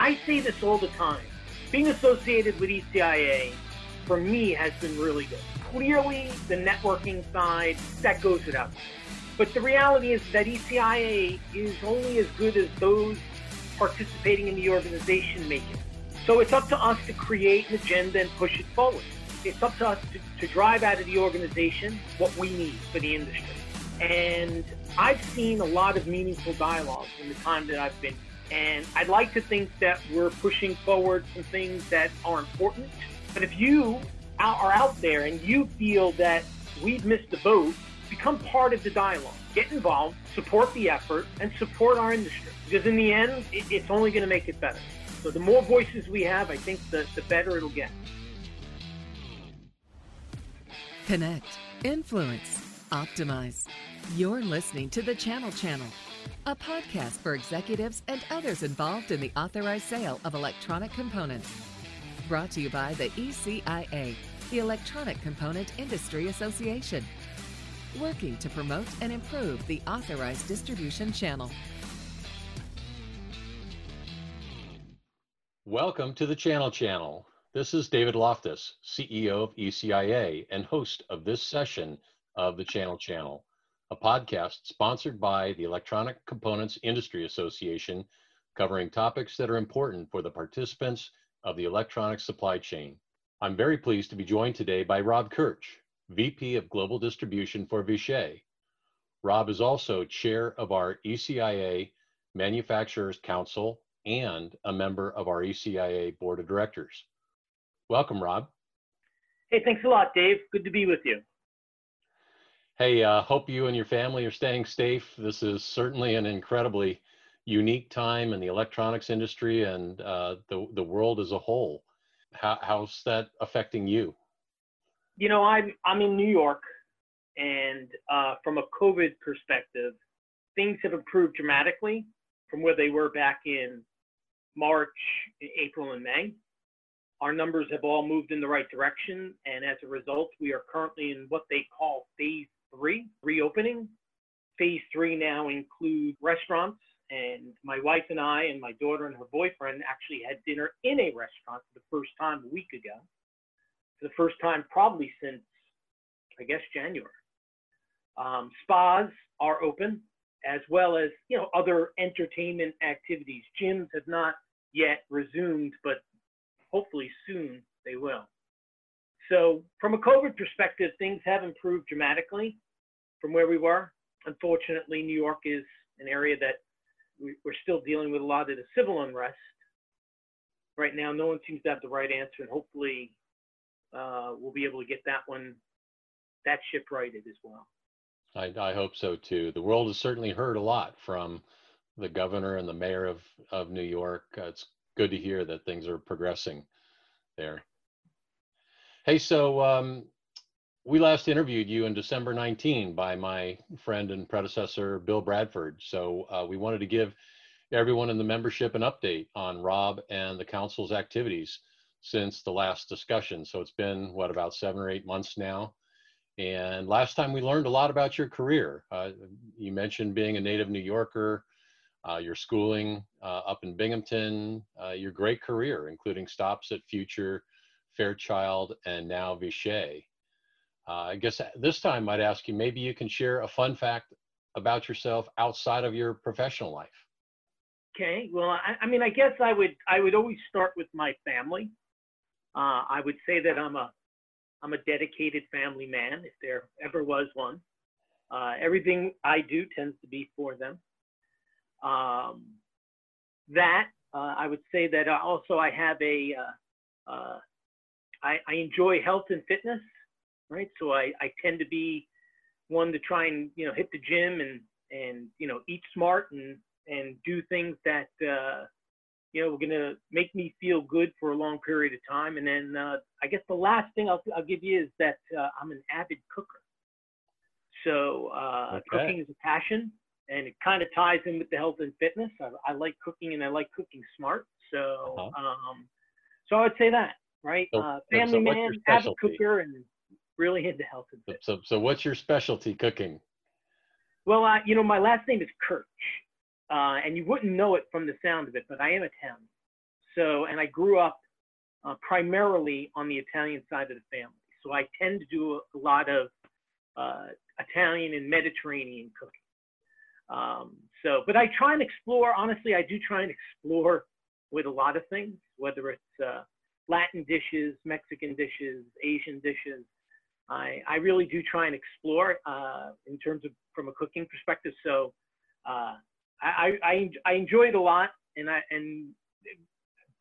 I say this all the time. Being associated with ECIA for me has been really good. Clearly, the networking side, that goes without saying. But the reality is that ECIA is only as good as those participating in the organization make it. So it's up to us to create an agenda and push it forward. It's up to us to, to drive out of the organization what we need for the industry. And I've seen a lot of meaningful dialogue in the time that I've been. And I'd like to think that we're pushing forward some things that are important. But if you are out there and you feel that we've missed the boat, become part of the dialogue. Get involved, support the effort, and support our industry. Because in the end, it's only going to make it better. So the more voices we have, I think the, the better it'll get. Connect, influence, optimize. You're listening to the Channel Channel, a podcast for executives and others involved in the authorized sale of electronic components. Brought to you by the ECIA, the Electronic Component Industry Association, working to promote and improve the authorized distribution channel. Welcome to the Channel Channel. This is David Loftus, CEO of ECIA and host of this session of the Channel Channel, a podcast sponsored by the Electronic Components Industry Association, covering topics that are important for the participants of the electronic supply chain. I'm very pleased to be joined today by Rob Kirch, VP of Global Distribution for Vishay. Rob is also chair of our ECIA Manufacturers Council and a member of our ECIA Board of Directors. Welcome, Rob. Hey, thanks a lot, Dave. Good to be with you. Hey, uh, hope you and your family are staying safe. This is certainly an incredibly unique time in the electronics industry and uh, the, the world as a whole. How, how's that affecting you? You know, I'm, I'm in New York, and uh, from a COVID perspective, things have improved dramatically from where they were back in March, April, and May. Our numbers have all moved in the right direction, and as a result, we are currently in what they call phase three reopening. Phase three now includes restaurants, and my wife and I and my daughter and her boyfriend actually had dinner in a restaurant for the first time a week ago. For the first time, probably since I guess January. Um, spas are open, as well as you know other entertainment activities. Gyms have not yet resumed, but hopefully soon they will. So from a COVID perspective, things have improved dramatically from where we were. Unfortunately, New York is an area that we're still dealing with a lot of the civil unrest. Right now, no one seems to have the right answer, and hopefully, uh, we'll be able to get that one, that ship righted as well. I, I hope so too. The world has certainly heard a lot from the governor and the mayor of, of New York. Uh, it's good to hear that things are progressing there. Hey, so um, we last interviewed you in December 19 by my friend and predecessor, Bill Bradford. So uh, we wanted to give everyone in the membership an update on Rob and the council's activities since the last discussion. So it's been, what, about seven or eight months now? And last time we learned a lot about your career. Uh, you mentioned being a native New Yorker, uh, your schooling uh, up in Binghamton, uh, your great career, including stops at Future, Fairchild, and now Vishay. Uh, I guess this time I'd ask you maybe you can share a fun fact about yourself outside of your professional life. Okay. Well, I, I mean, I guess I would I would always start with my family. Uh, I would say that I'm a I'm a dedicated family man, if there ever was one. Uh, everything I do tends to be for them. Um, that uh, I would say that also I have a uh, uh, I, I enjoy health and fitness, right? So I, I tend to be one to try and you know hit the gym and and you know eat smart and and do things that uh, you know, are going to make me feel good for a long period of time. And then uh, I guess the last thing I'll, I'll give you is that uh, I'm an avid cooker. So uh, okay. cooking is a passion, and it kind of ties in with the health and fitness. I, I like cooking, and I like cooking smart. So, uh-huh. um, so I would say that, right? So, uh, family so man, avid cooker, and really into health and fitness. So, so what's your specialty cooking? Well, uh, you know, my last name is Kirch. Uh, and you wouldn't know it from the sound of it, but I am Italian. So, and I grew up uh, primarily on the Italian side of the family. So I tend to do a, a lot of uh, Italian and Mediterranean cooking. Um, so, but I try and explore, honestly, I do try and explore with a lot of things, whether it's uh, Latin dishes, Mexican dishes, Asian dishes. I, I really do try and explore uh, in terms of from a cooking perspective. So uh, I, I, I enjoy it a lot and I and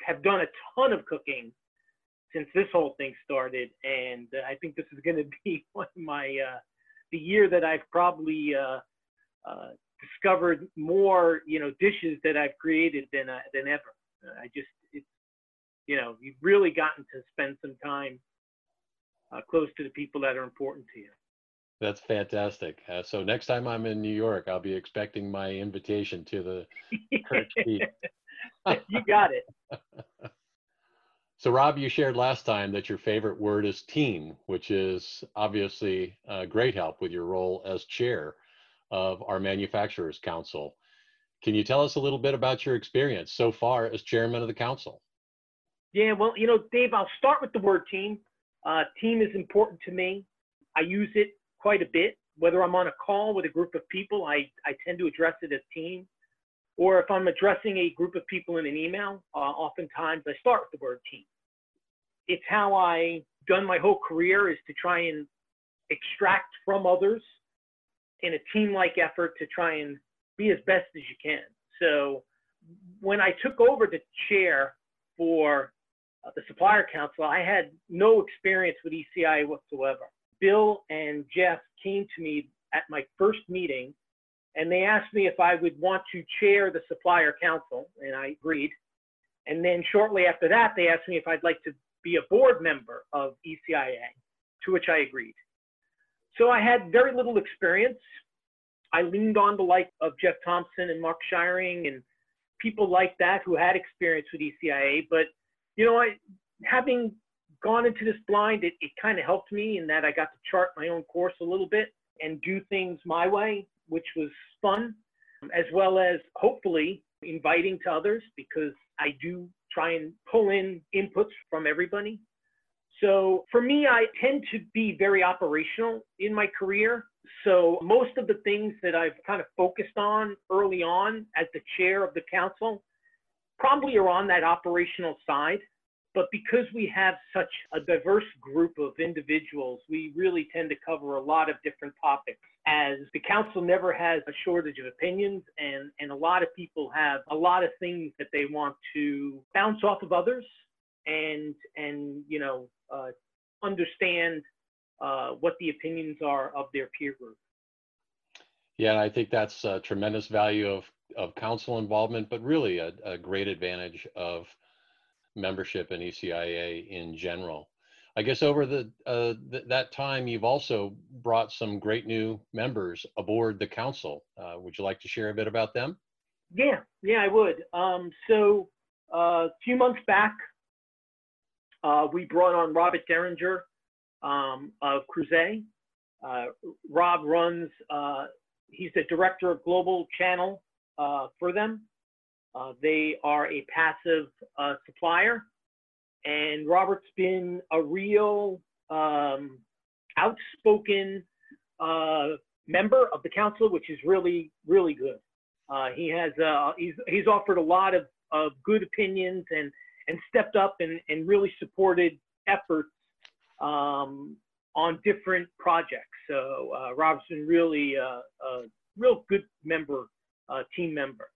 have done a ton of cooking since this whole thing started. And I think this is going to be one of my uh, the year that I've probably uh, uh, discovered more you know dishes that I've created than uh, than ever. I just you know you've really gotten to spend some time uh, close to the people that are important to you. That's fantastic. Uh, so next time I'm in New York, I'll be expecting my invitation to the Kirk you got it. so Rob, you shared last time that your favorite word is team, which is obviously a great help with your role as chair of our Manufacturers Council. Can you tell us a little bit about your experience so far as chairman of the council? Yeah, well, you know, Dave, I'll start with the word team. Uh, team is important to me. I use it quite a bit. Whether I'm on a call with a group of people, I, I tend to address it as team. Or if I'm addressing a group of people in an email, uh, oftentimes I start with the word team. It's how I done my whole career is to try and extract from others in a team-like effort to try and be as best as you can. So when I took over the chair for uh, the supplier council, I had no experience with ECIA whatsoever. Bill and Jeff came to me at my first meeting and they asked me if I would want to chair the supplier council, and I agreed. And then shortly after that, they asked me if I'd like to be a board member of ECIA, to which I agreed. So I had very little experience. I leaned on the like of Jeff Thompson and Mark Shiring and people like that who had experience with ECIA. But, you know, having gone into this blind, it, it kind of helped me in that I got to chart my own course a little bit and do things my way, which was fun, as well as hopefully inviting to others because I do try and pull in inputs from everybody. So for me, I tend to be very operational in my career. So most of the things that I've kind of focused on early on as the chair of the council probably are on that operational side. But because we have such a diverse group of individuals, we really tend to cover a lot of different topics. As the council never has a shortage of opinions, and, and a lot of people have a lot of things that they want to bounce off of others and and you know uh, understand uh, what the opinions are of their peer group. Yeah, I think that's a tremendous value of of council involvement, but really a, a great advantage of membership in ECIA in general. I guess over the uh, th that time, you've also brought some great new members aboard the council. Uh, would you like to share a bit about them? Yeah, yeah, I would. Um, so uh, a few months back, uh, we brought on Robert Derringer um, of Creuset. Uh, Rob runs, uh, he's the director of global channel uh, for them. Uh, they are a passive uh, supplier. And Robert's been a real um, outspoken member of the council, which is really, really good. he has, he's, he's offered a lot of, of good opinions and and stepped up and, and really supported efforts um, on different projects. So uh, Rob's been really uh, a real good member, uh, team member.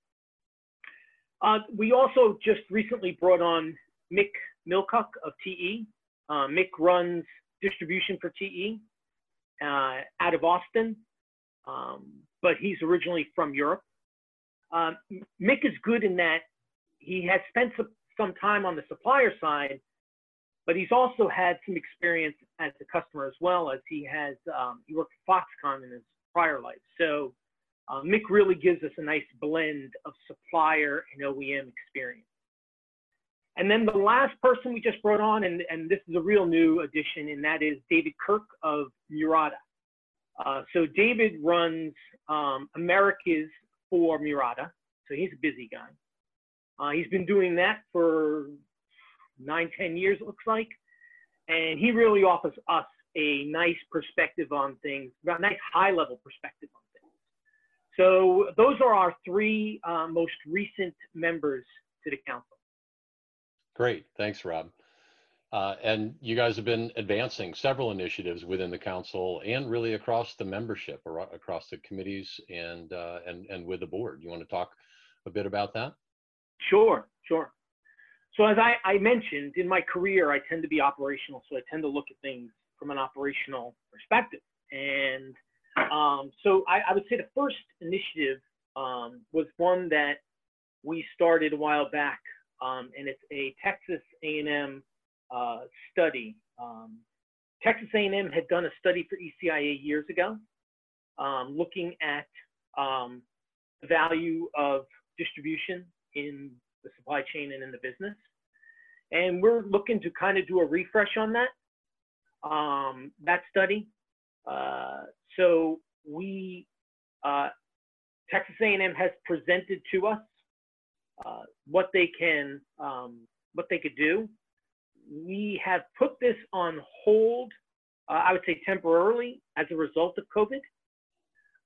Uh, we also just recently brought on Mick Milcock of TE. Uh, Mick runs distribution for TE out of Austin, um, but he's originally from Europe. Um, Mick is good in that he has spent some, some time on the supplier side, but he's also had some experience as a customer as well as he has, um, he worked for Foxconn in his prior life. So uh, Mick really gives us a nice blend of supplier and OEM experience. And then the last person we just brought on, and, and this is a real new addition, and that is David Kirk of Murata. Uh, so David runs um, Americas for Murata, so he's a busy guy. Uh, he's been doing that for nine, ten years, it looks like. And he really offers us a nice perspective on things, a nice high level perspective on things. So those are our three uh, most recent members to the council. Great, thanks, Rob. Uh, and you guys have been advancing several initiatives within the council and really across the membership, or across the committees and uh, and and with the board. You want to talk a bit about that? Sure, sure. So as I, I mentioned in my career, I tend to be operational, so I tend to look at things from an operational perspective. And um, so I, I, would say the first initiative um, was one that we started a while back, um, and it's a Texas A&M uh, study. Um, Texas A&M had done a study for ECIA years ago, um, looking at um, the value of distribution in the supply chain and in the business. And we're looking to kind of do a refresh on that, um, that study. Uh, so we, uh, Texas A&M has presented to us uh, what they can, um, what they could do. We have put this on hold, uh, I would say temporarily as a result of COVID,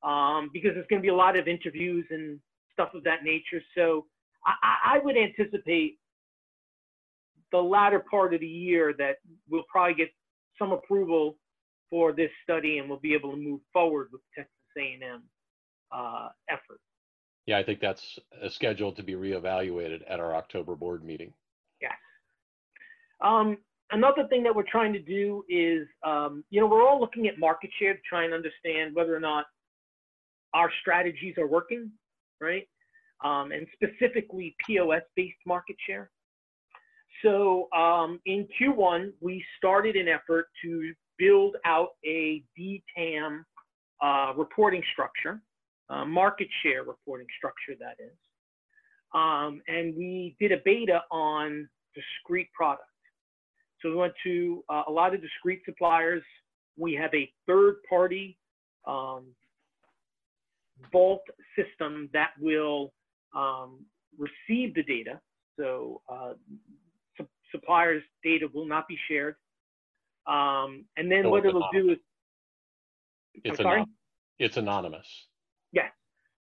um, because there's going to be a lot of interviews and stuff of that nature. So I, I would anticipate the latter part of the year that we'll probably get some approval for this study and we'll be able to move forward with Texas A&M uh, effort. Yeah, I think that's scheduled to be reevaluated at our October board meeting. Yes. Um, another thing that we're trying to do is, um, you know, we're all looking at market share to try and understand whether or not our strategies are working, right? Um, and specifically POS-based market share. So um, in Q1, we started an effort to build out a DTAM uh, reporting structure, uh, market share reporting structure, that is. Um, and we did a beta on discrete product. So we went to uh, a lot of discrete suppliers. We have a third party um, vault system that will um, receive the data. So uh, su suppliers' data will not be shared. Um, and then what it'll do is it's, anon it's anonymous. Yes.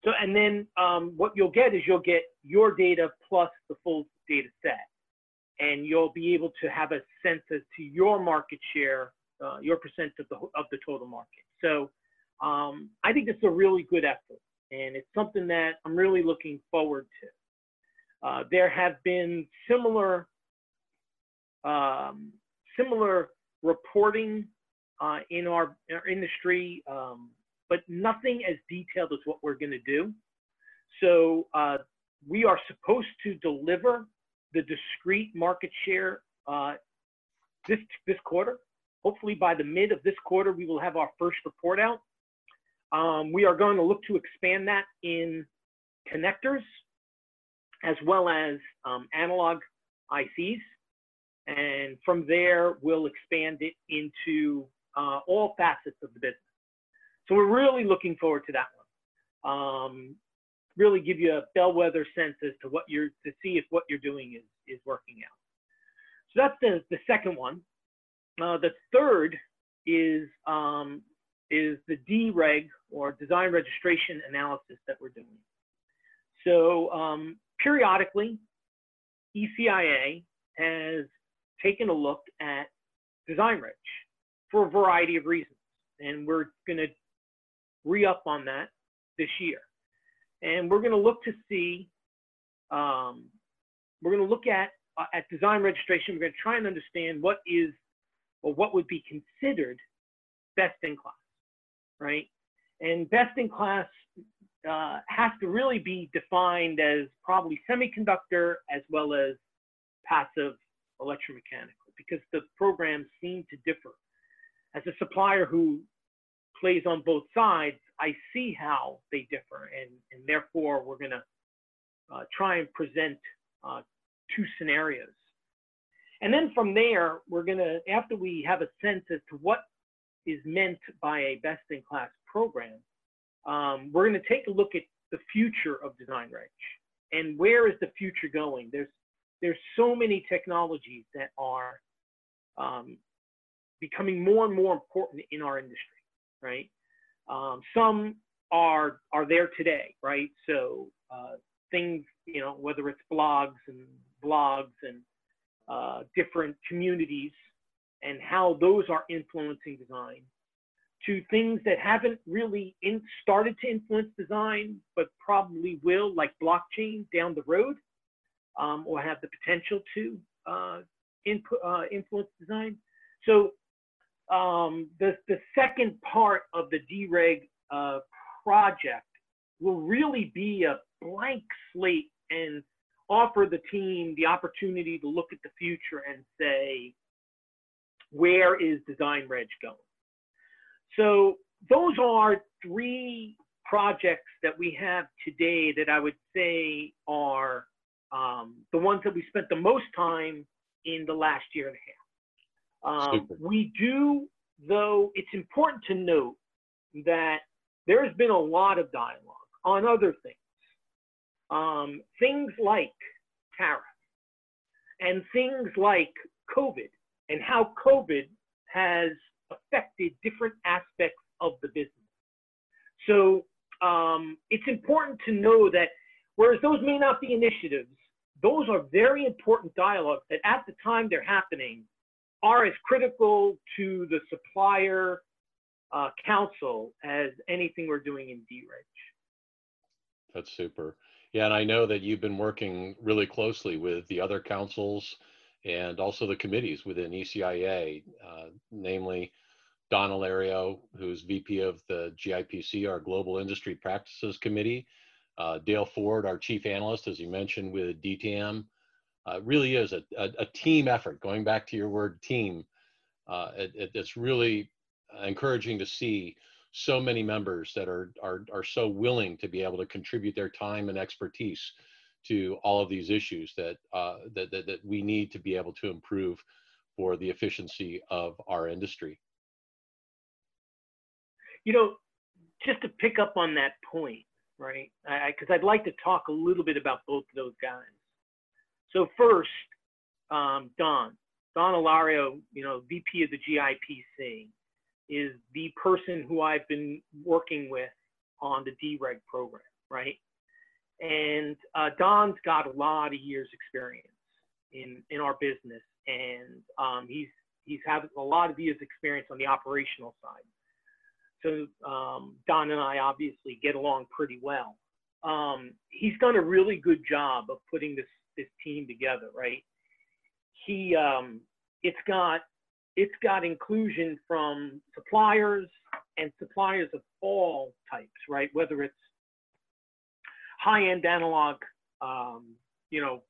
So and then um, what you'll get is you'll get your data plus the full data set, and you'll be able to have a sense as to your market share, uh, your percent of the of the total market. So um, I think this is a really good effort and it's something that I'm really looking forward to. Uh, there have been similar um, similar reporting uh, in our, our industry, um, but nothing as detailed as what we're going to do. So uh, we are supposed to deliver the discrete market share uh, this this quarter. Hopefully, by the mid of this quarter, we will have our first report out. Um, we are going to look to expand that in connectors as well as um, analog ICs. And from there, we'll expand it into uh, all facets of the business. So we're really looking forward to that one. Um, really give you a bellwether sense as to what you're, to see if what you're doing is, is working out. So that's the, the second one. Uh, the third is um, is the DREG or design registration analysis that we're doing. So um, periodically, ECIA has taken a look at design reg for a variety of reasons. And we're going to re-up on that this year. And we're going to look to see, um, we're going to look at, uh, at design registration. We're going to try and understand what is, or what would be considered best in class right? And best in class uh, has to really be defined as probably semiconductor as well as passive electromechanical because the programs seem to differ. As a supplier who plays on both sides, I see how they differ, and, and therefore we're going to uh, try and present uh, two scenarios. And then from there, we're going to, after we have a sense as to what is meant by a best in class program, um, we're going to take a look at the future of design reg. and where is the future going? There's there's so many technologies that are um, becoming more and more important in our industry, right? Um, some are are there today, right? So uh, things, you know, whether it's blogs and blogs and uh, different communities and how those are influencing design to things that haven't really in, started to influence design, but probably will, like blockchain down the road, um, or have the potential to uh, input, uh, influence design. So um, the, the second part of the DREG uh, project will really be a blank slate and offer the team the opportunity to look at the future and say, where is Design Reg going? So those are three projects that we have today that I would say are um, the ones that we spent the most time in the last year and a half. Um, we do, though, it's important to note that there has been a lot of dialogue on other things. Um, things like tariffs and things like COVID and how COVID has affected different aspects of the business. So um, it's important to know that whereas those may not be initiatives, those are very important dialogues that at the time they're happening are as critical to the supplier uh, council as anything we're doing in DREG. That's super. Yeah, and I know that you've been working really closely with the other councils and also the committees within ECIA, uh, namely Don Alario, who's VP of the GIPC, our Global Industry Practices Committee, uh, Dale Ford, our Chief Analyst, as you mentioned with DTAM. Uh, really is a, a, a, team effort, going back to your word team. Uh, it, it's really encouraging to see so many members that are, are, are so willing to be able to contribute their time and expertise to all of these issues that, uh, that, that, that we need to be able to improve for the efficiency of our industry. You know, just to pick up on that point, right? Because I'd like to talk a little bit about both of those guys. So first, um, Don, Don Alario, you know, VP of the GIPC, is the person who I've been working with on the DREG program, right? And uh, Don's got a lot of years experience in, in our business, and um, he's he's had a lot of years experience on the operational side. So um, Don and I obviously get along pretty well. Um, he's done a really good job of putting this this team together, right? He um, it's got it's got inclusion from suppliers and suppliers of all types, right? Whether it's high-end analog, um, you know,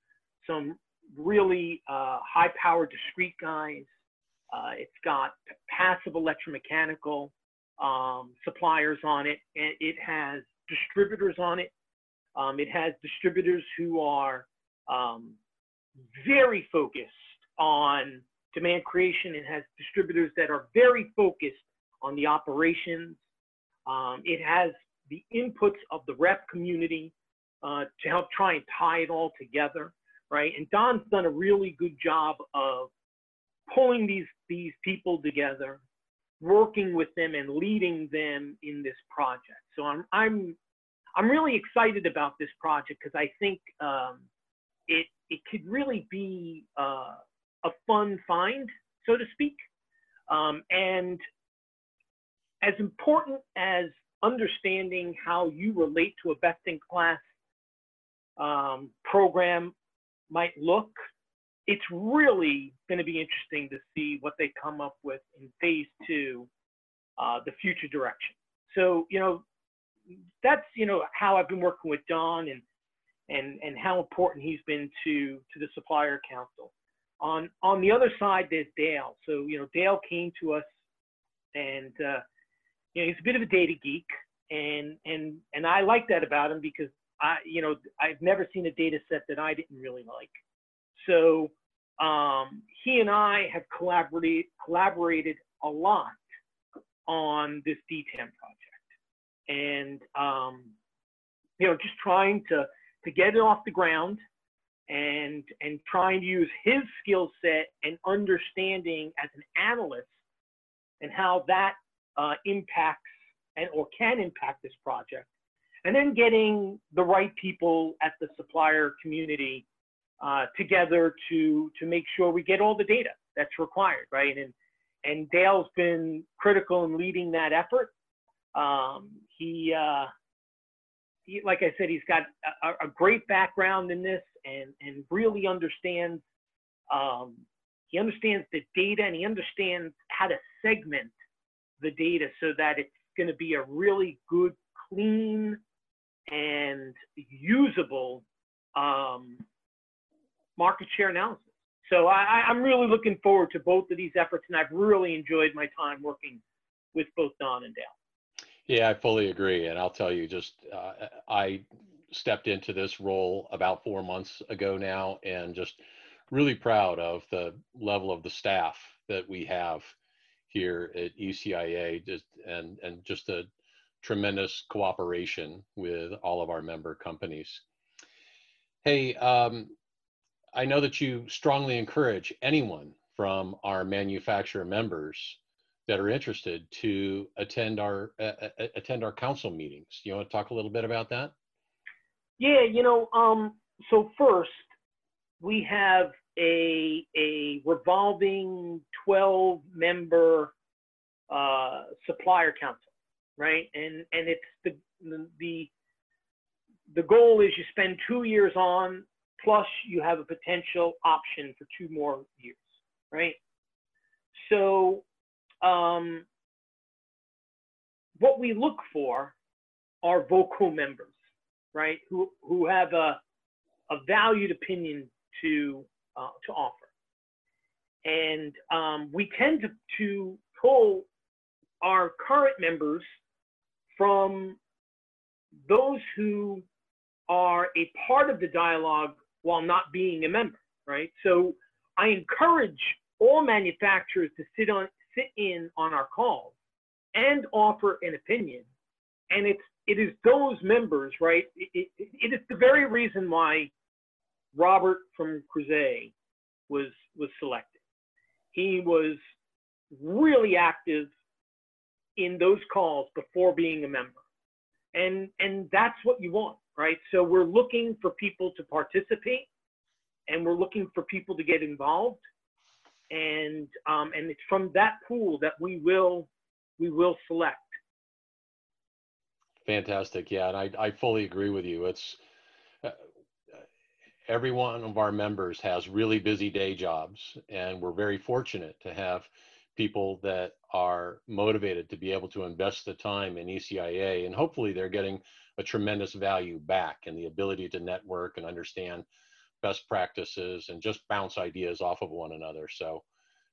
some really uh, high-powered discrete guys. Uh, it's got passive electromechanical um, suppliers on it, and it has distributors on it. Um, it has distributors who are um, very focused on demand creation. It has distributors that are very focused on the operations. Um, it has the inputs of the rep community uh, to help try and tie it all together, right? And Don's done a really good job of pulling these these people together, working with them and leading them in this project. So I'm I'm I'm really excited about this project because I think um, it it could really be uh, a fun find, so to speak. Um, and as important as understanding how you relate to a best in class um, program might look, it's really going to be interesting to see what they come up with in phase two, uh, the future direction. So, you know, that's, you know, how I've been working with Don and, and, and how important he's been to, to the supplier council. On on the other side, there's Dale. So you know, Dale came to us, and uh, you know, he's a bit of a data geek, and and and I like that about him because I you know I've never seen a data set that I didn't really like. So um, he and I have collaborated collaborated a lot on this DTAM project, and um, you know, just trying to to get it off the ground and and trying to use his skill set and understanding as an analyst and how that uh, impacts and or can impact this project and then getting the right people at the supplier community uh, together to to make sure we get all the data that's required right? And and dale's been critical in leading that effort. Um, he uh, he, like I said, he's got a, a, great background in this and, and really understands, um, he understands the data and he understands how to segment the data so that it's going to be a really good, clean, and usable um, market share analysis. So I, I'm really looking forward to both of these efforts, and I've really enjoyed my time working with both Don and Dale. Yeah, I fully agree. And I'll tell you, just uh, I stepped into this role about four months ago now, and just really proud of the level of the staff that we have here at ECIA, just, and and just a tremendous cooperation with all of our member companies. Hey, um, I know that you strongly encourage anyone from our manufacturer members that are interested to attend our uh, attend our council meetings. You want to talk a little bit about that? Yeah, you know, um, so first we have a a revolving 12 member uh, supplier council, right? And and it's the the the goal is you spend two years on plus you have a potential option for two more years, right? So um, what we look for are vocal members, right? Who who have a a valued opinion to uh, to offer, and um, we tend to to pull our current members from those who are a part of the dialogue while not being a member, right? So I encourage all manufacturers to sit on sit in on our calls and offer an opinion. And it's it is those members, right? It, it, it is the very reason why Robert from Creuset was was selected. He was really active in those calls before being a member. And and that's what you want, right? So we're looking for people to participate and we're looking for people to get involved and um, and it's from that pool that we will we will select. Fantastic, yeah, and I I fully agree with you. It's uh, every one of our members has really busy day jobs, and we're very fortunate to have people that are motivated to be able to invest the time in ECIA, and hopefully they're getting a tremendous value back and the ability to network and understand best practices and just bounce ideas off of one another. So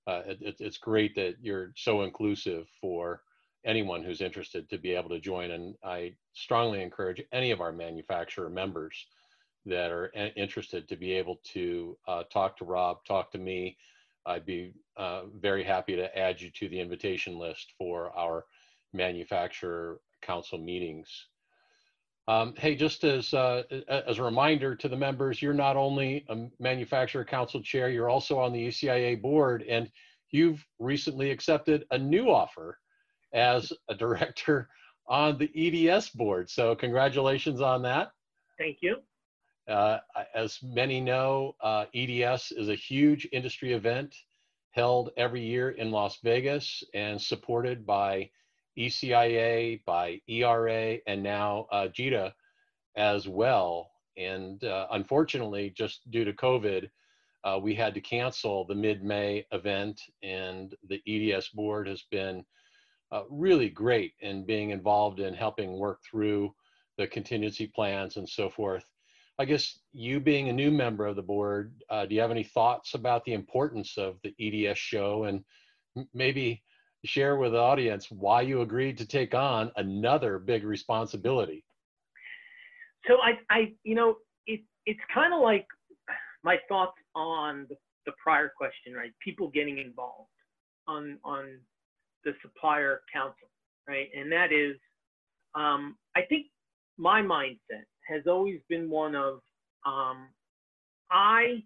uh, it, it's great that you're so inclusive for anyone who's interested to be able to join. And I strongly encourage any of our manufacturer members that are interested to be able to uh, talk to Rob, talk to me. I'd be uh, very happy to add you to the invitation list for our manufacturer council meetings. Um, hey, just as uh, as a reminder to the members, you're not only a manufacturer council chair, you're also on the ECIA board, and you've recently accepted a new offer as a director on the EDS board. So congratulations on that. Thank you. Uh, as many know, uh, EDS is a huge industry event held every year in Las Vegas and supported by ECIA, by ERA, and now uh, JETA as well. And uh, unfortunately, just due to COVID, uh, we had to cancel the mid-May event, and the EDS board has been uh, really great in being involved in helping work through the contingency plans and so forth. I guess you being a new member of the board, uh, do you have any thoughts about the importance of the EDS show and maybe share with the audience why you agreed to take on another big responsibility. So I, I you know, it, it's kind of like my thoughts on the, the prior question, right? People getting involved on on the supplier council, right? And that is, um, I think my mindset has always been one of um, I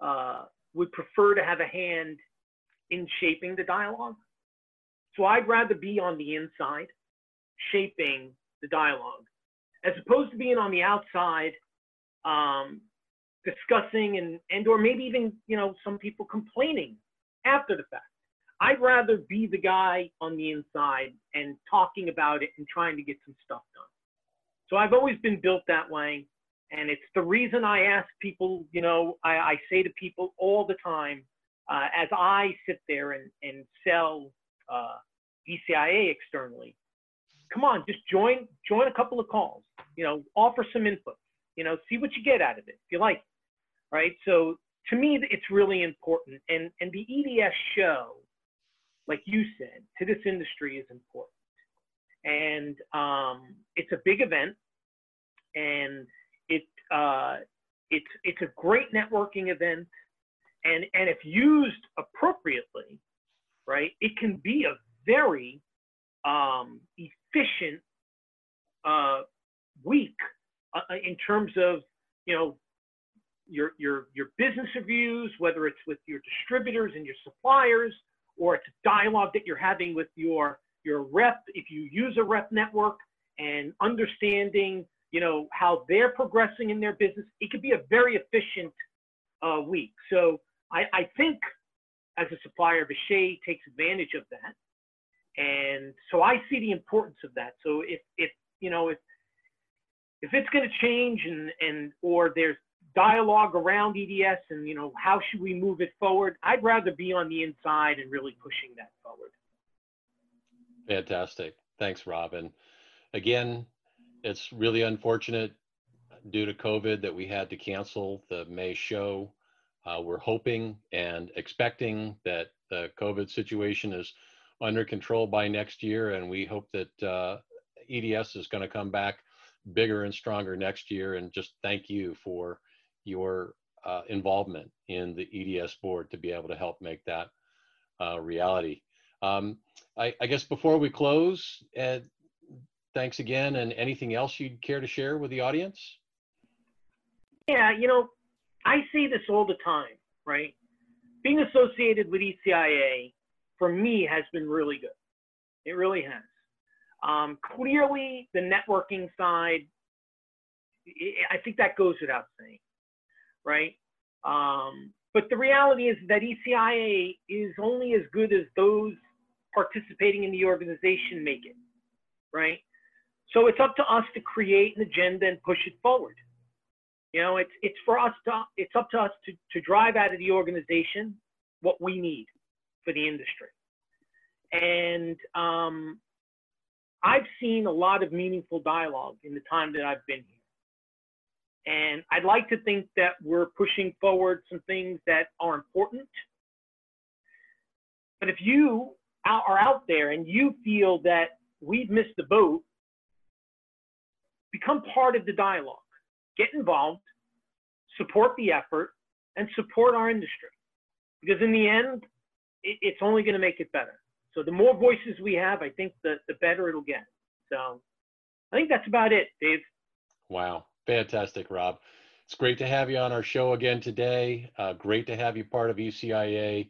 uh, would prefer to have a hand in shaping the dialogue. So I'd rather be on the inside, shaping the dialogue, as opposed to being on the outside, um, discussing and and or maybe even you know some people complaining after the fact. I'd rather be the guy on the inside and talking about it and trying to get some stuff done. So I've always been built that way. And it's the reason I ask people, you know, I, I say to people all the time, uh, as I sit there and, and sell uh, ECIA externally, come on, just join, join a couple of calls, you know, offer some input, you know, see what you get out of it if you like, right? So to me, it's really important. And, and the EDS show, like you said, to this industry is important. And um, it's a big event. And it uh, it's it's a great networking event, and and if used appropriately, right, it can be a very um, efficient uh, week uh, uh, in terms of you know your your your business reviews, whether it's with your distributors and your suppliers, or it's a dialogue that you're having with your your rep if you use a rep network and understanding you know, how they're progressing in their business. It could be a very efficient uh, week. So I, I think as a supplier, Vishay takes advantage of that. And so I see the importance of that. So if, if you know, if, if it's going to change and, and, or there's dialogue around EDS and, you know, how should we move it forward? I'd rather be on the inside and really pushing that. Fantastic. Thanks, Robin. Again, it's really unfortunate due to COVID that we had to cancel the May show. Uh, we're hoping and expecting that the COVID situation is under control by next year, and we hope that uh, EDS is going to come back bigger and stronger next year. And just thank you for your uh, involvement in the EDS board to be able to help make that uh, reality. Um, I, I, guess before we close, Ed, thanks again. And anything else you'd care to share with the audience? Yeah, you know, I see this all the time, right? Being associated with ECIA for me has been really good. It really has. Um, clearly, the networking side, I think that goes without saying, right? Um, but the reality is that ECIA is only as good as those participating in the organization make it, right? So it's up to us to create an agenda and push it forward. You know, it's it's for us to it's up to us to, to drive out of the organization what we need for the industry. And um, I've seen a lot of meaningful dialogue in the time that I've been here. And I'd like to think that we're pushing forward some things that are important. But if you are out there and you feel that we've missed the boat become part of the dialogue, get involved, support the effort, and support our industry. Because in the end, it, it's only going to make it better. So the more voices we have, I think the, the better it'll get. So I think that's about it, Dave. Wow. Fantastic, Rob. It's great to have you on our show again today. Uh, great to have you part of ECIA.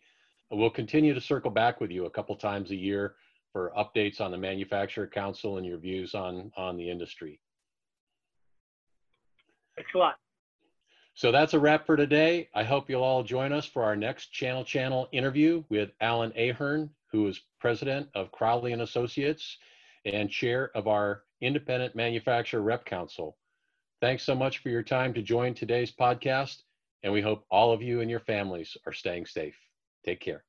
We'll continue to circle back with you a couple times a year for updates on the Manufacturer Council and your views on, on the industry. Thanks a lot. So that's a wrap for today. I hope you'll all join us for our next Channel Channel interview with Alan Ahern, who is president of Crowley and Associates and chair of our Independent Manufacturer Rep Council. Thanks so much for your time to join today's podcast, and we hope all of you and your families are staying safe. Take care.